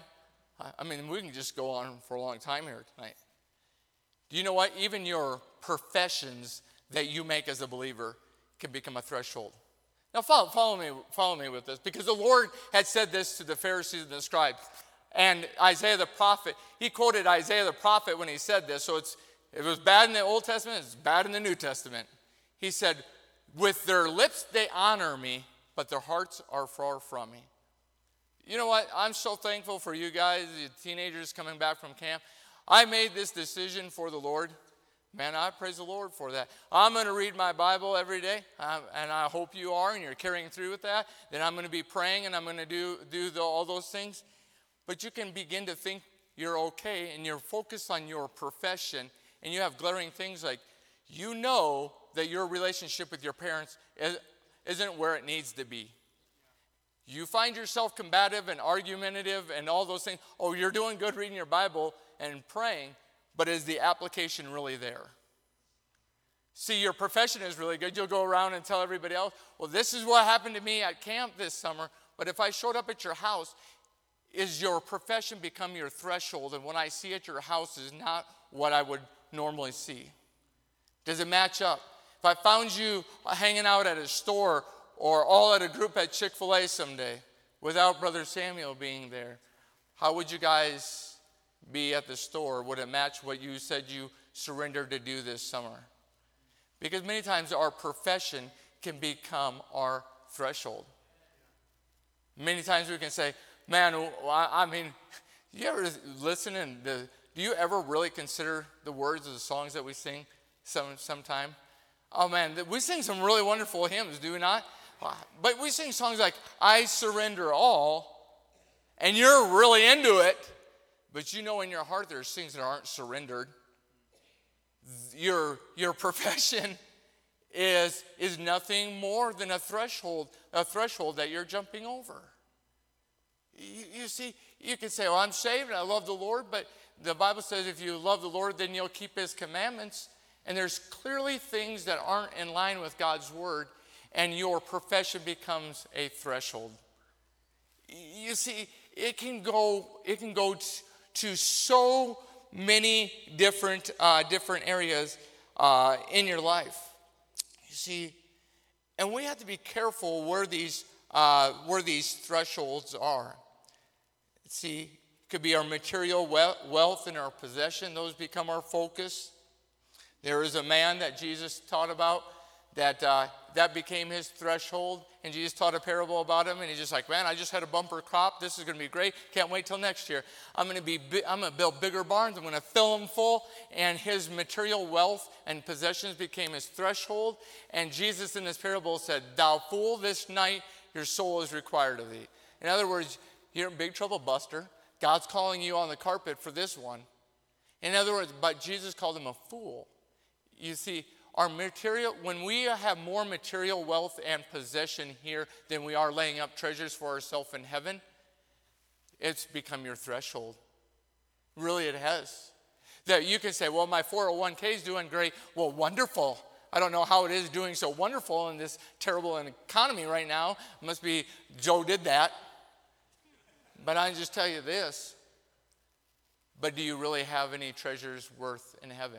Speaker 2: I mean, we can just go on for a long time here tonight. Do you know what? Even your professions that you make as a believer can become a threshold. Now, follow, follow, me, follow me with this, because the Lord had said this to the Pharisees and the scribes. And Isaiah the prophet, he quoted Isaiah the prophet when he said this. So it's, it was bad in the Old Testament, it's bad in the New Testament. He said, With their lips they honor me, but their hearts are far from me. You know what? I'm so thankful for you guys, the teenagers coming back from camp. I made this decision for the Lord. Man, I praise the Lord for that. I'm going to read my Bible every day, um, and I hope you are, and you're carrying through with that. Then I'm going to be praying, and I'm going to do, do the, all those things. But you can begin to think you're okay, and you're focused on your profession, and you have glaring things like you know that your relationship with your parents is, isn't where it needs to be. You find yourself combative and argumentative and all those things. Oh, you're doing good reading your Bible and praying, but is the application really there? See, your profession is really good. You'll go around and tell everybody else, well, this is what happened to me at camp this summer. But if I showed up at your house, is your profession become your threshold? And what I see at your house is not what I would normally see. Does it match up? If I found you hanging out at a store or all at a group at Chick fil A someday without Brother Samuel being there, how would you guys be at the store? Would it match what you said you surrendered to do this summer? Because many times our profession can become our threshold. Many times we can say, man, I mean, you ever listen and do you ever really consider the words of the songs that we sing some sometime? Oh man, we sing some really wonderful hymns, do we not? But we sing songs like I surrender all, and you're really into it, but you know in your heart there's things that aren't surrendered. Your, your profession is, is nothing more than a threshold, a threshold that you're jumping over. You, you see, you can say, Well, I'm saved and I love the Lord, but the Bible says if you love the Lord, then you'll keep his commandments. And there's clearly things that aren't in line with God's word, and your profession becomes a threshold. You see, it can go, it can go t- to so many different, uh, different areas uh, in your life. You see, and we have to be careful where these, uh, where these thresholds are. See, it could be our material wealth and our possession, those become our focus. There is a man that Jesus taught about that uh, that became his threshold, and Jesus taught a parable about him, and he's just like, man, I just had a bumper crop. This is going to be great. Can't wait till next year. I'm going to be, I'm going to build bigger barns. I'm going to fill them full, and his material wealth and possessions became his threshold. And Jesus in this parable said, "Thou fool, this night your soul is required of thee." In other words, you're in big trouble, Buster. God's calling you on the carpet for this one. In other words, but Jesus called him a fool. You see, our material, when we have more material wealth and possession here than we are laying up treasures for ourselves in heaven, it's become your threshold. Really, it has. That you can say, well, my 401k is doing great. Well, wonderful. I don't know how it is doing so wonderful in this terrible economy right now. It must be Joe did that. But I just tell you this but do you really have any treasures worth in heaven?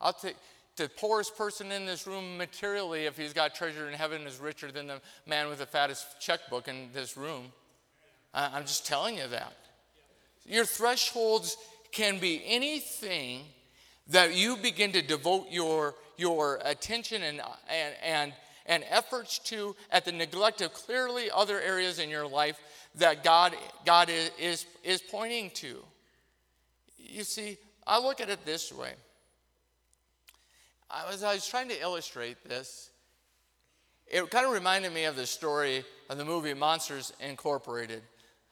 Speaker 2: I'll take the poorest person in this room materially, if he's got treasure in heaven, is richer than the man with the fattest checkbook in this room. I'm just telling you that. Your thresholds can be anything that you begin to devote your, your attention and, and, and, and efforts to at the neglect of clearly other areas in your life that God, God is, is, is pointing to. You see, I look at it this way. I was, I was trying to illustrate this. It kind of reminded me of the story of the movie Monsters Incorporated.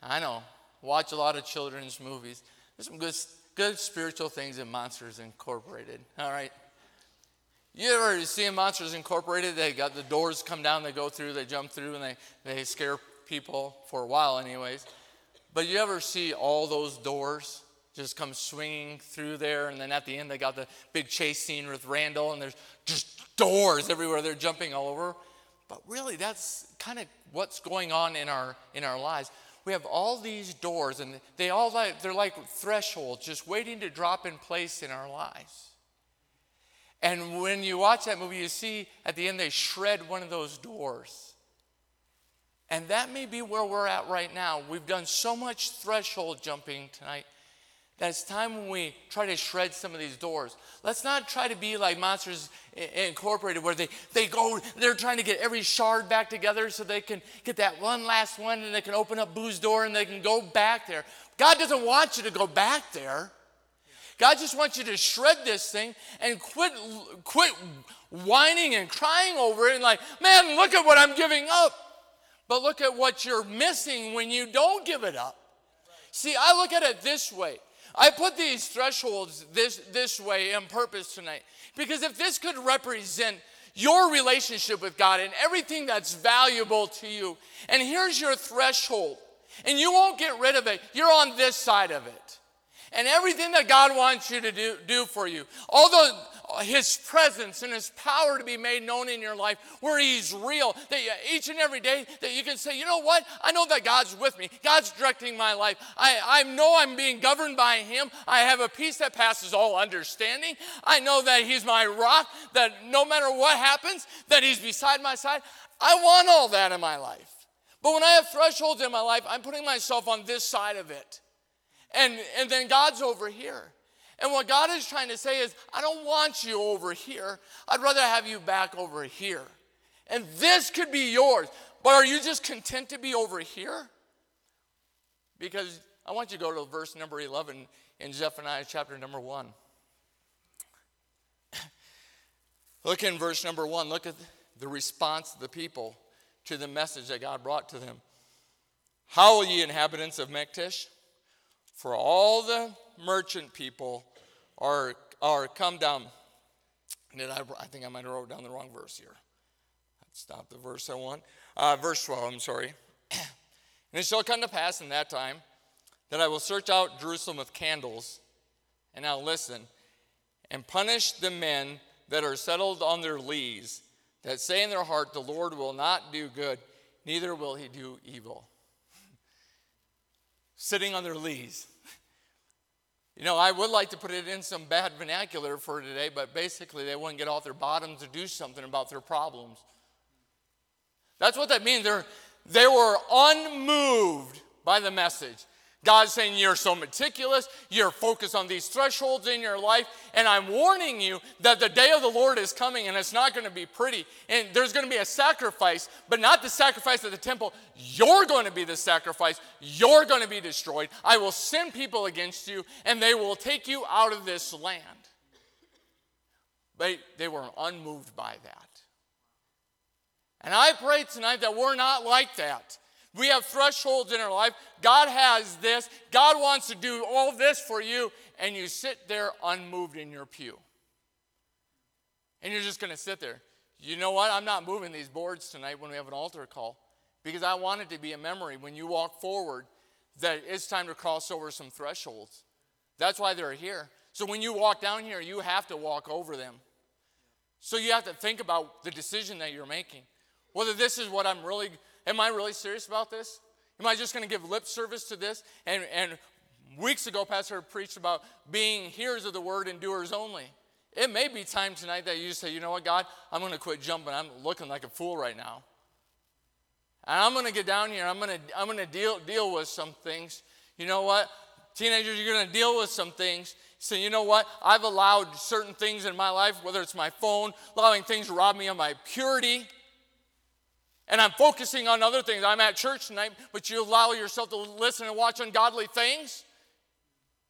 Speaker 2: I know, watch a lot of children's movies. There's some good, good spiritual things in Monsters Incorporated. All right. You ever see Monsters Incorporated? They got the doors come down, they go through, they jump through, and they, they scare people for a while, anyways. But you ever see all those doors? Just come swinging through there. And then at the end, they got the big chase scene with Randall, and there's just doors everywhere. They're jumping all over. But really, that's kind of what's going on in our in our lives. We have all these doors, and they all like they're like thresholds, just waiting to drop in place in our lives. And when you watch that movie, you see at the end they shred one of those doors. And that may be where we're at right now. We've done so much threshold jumping tonight that it's time when we try to shred some of these doors. Let's not try to be like Monsters Incorporated, where they, they go, they're trying to get every shard back together so they can get that one last one and they can open up Boo's door and they can go back there. God doesn't want you to go back there. God just wants you to shred this thing and quit, quit whining and crying over it and like, man, look at what I'm giving up. But look at what you're missing when you don't give it up. See, I look at it this way. I put these thresholds this, this way on purpose tonight because if this could represent your relationship with God and everything that's valuable to you, and here's your threshold, and you won't get rid of it, you're on this side of it. And everything that God wants you to do, do for you, all the, his presence and his power to be made known in your life where he's real. That you, each and every day that you can say you know what? I know that god's with me. God's directing my life. I, I know i'm being governed by him. I have a peace that passes all understanding. I know that he's my rock that no matter what happens that he's beside my side. I want all that in my life. But when i have thresholds in my life i'm putting myself on this side of it. And, and then god's over here and what God is trying to say is, I don't want you over here. I'd rather have you back over here. And this could be yours. But are you just content to be over here? Because I want you to go to verse number 11 in Zephaniah chapter number 1. Look in verse number 1. Look at the response of the people to the message that God brought to them. Howl, ye inhabitants of Maktesh, for all the merchant people are, are come down. Did I, I think I might have wrote down the wrong verse here. Stop the verse I want. Uh, verse 12, I'm sorry. and it shall come to pass in that time that I will search out Jerusalem with candles, and now listen, and punish the men that are settled on their lees, that say in their heart, The Lord will not do good, neither will he do evil. Sitting on their lees. You know, I would like to put it in some bad vernacular for today, but basically they wouldn't get off their bottoms to do something about their problems. That's what that means. They're, they were unmoved by the message. God's saying, You're so meticulous, you're focused on these thresholds in your life, and I'm warning you that the day of the Lord is coming and it's not going to be pretty. And there's going to be a sacrifice, but not the sacrifice of the temple. You're going to be the sacrifice. You're going to be destroyed. I will send people against you, and they will take you out of this land. But they were unmoved by that. And I pray tonight that we're not like that. We have thresholds in our life. God has this. God wants to do all this for you, and you sit there unmoved in your pew. And you're just going to sit there. You know what? I'm not moving these boards tonight when we have an altar call because I want it to be a memory when you walk forward that it's time to cross over some thresholds. That's why they're here. So when you walk down here, you have to walk over them. So you have to think about the decision that you're making. Whether this is what I'm really Am I really serious about this? Am I just going to give lip service to this and, and Weeks ago, Pastor preached about being hearers of the word and doers only. It may be time tonight that you say, you know what, God, I'm going to quit jumping. I'm looking like a fool right now. And I'm going to get down here. I'm going to, I'm going to deal, deal with some things. You know what? Teenagers, you're going to deal with some things. So, you know what? I've allowed certain things in my life, whether it's my phone, allowing things to rob me of my purity. And I'm focusing on other things. I'm at church tonight, but you allow yourself to listen and watch ungodly things.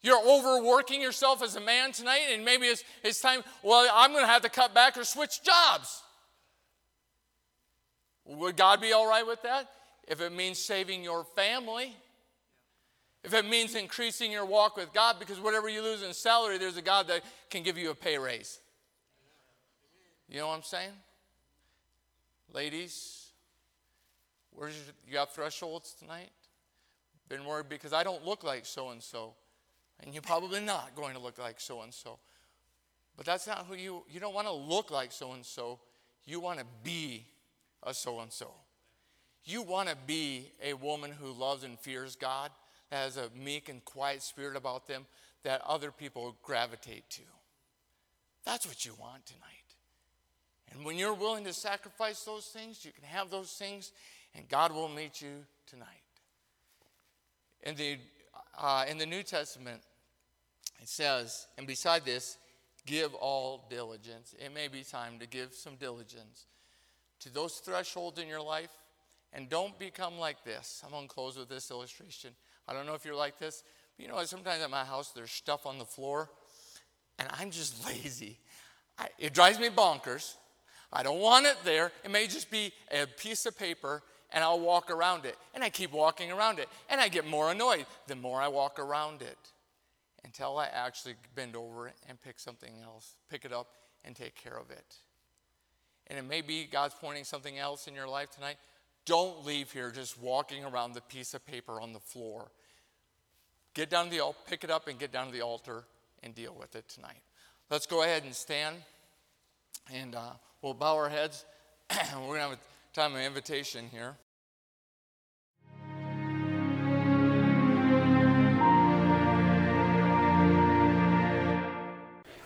Speaker 2: You're overworking yourself as a man tonight, and maybe it's, it's time, well, I'm going to have to cut back or switch jobs. Would God be all right with that? If it means saving your family, if it means increasing your walk with God, because whatever you lose in salary, there's a God that can give you a pay raise. You know what I'm saying? Ladies, where's your, you got thresholds tonight? Been worried because I don't look like so and so. And you're probably not going to look like so and so. But that's not who you you don't want to look like so and so. You want to be a so and so. You want to be a woman who loves and fears God, that has a meek and quiet spirit about them that other people gravitate to. That's what you want tonight. And when you're willing to sacrifice those things, you can have those things, and God will meet you tonight. In the, uh, in the New Testament, it says, and beside this, give all diligence. It may be time to give some diligence to those thresholds in your life. And don't become like this. I'm going to close with this illustration. I don't know if you're like this, but you know, sometimes at my house there's stuff on the floor, and I'm just lazy. I, it drives me bonkers. I don't want it there. It may just be a piece of paper, and I'll walk around it. And I keep walking around it, and I get more annoyed the more I walk around it until I actually bend over and pick something else, pick it up, and take care of it and it may be God's pointing something else in your life tonight, don't leave here just walking around the piece of paper on the floor. Get down to the altar, pick it up and get down to the altar and deal with it tonight. Let's go ahead and stand, and uh, we'll bow our heads. We're going to have a time of invitation here.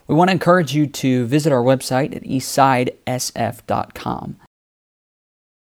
Speaker 1: We want to encourage you to visit our website at eastsidesf.com.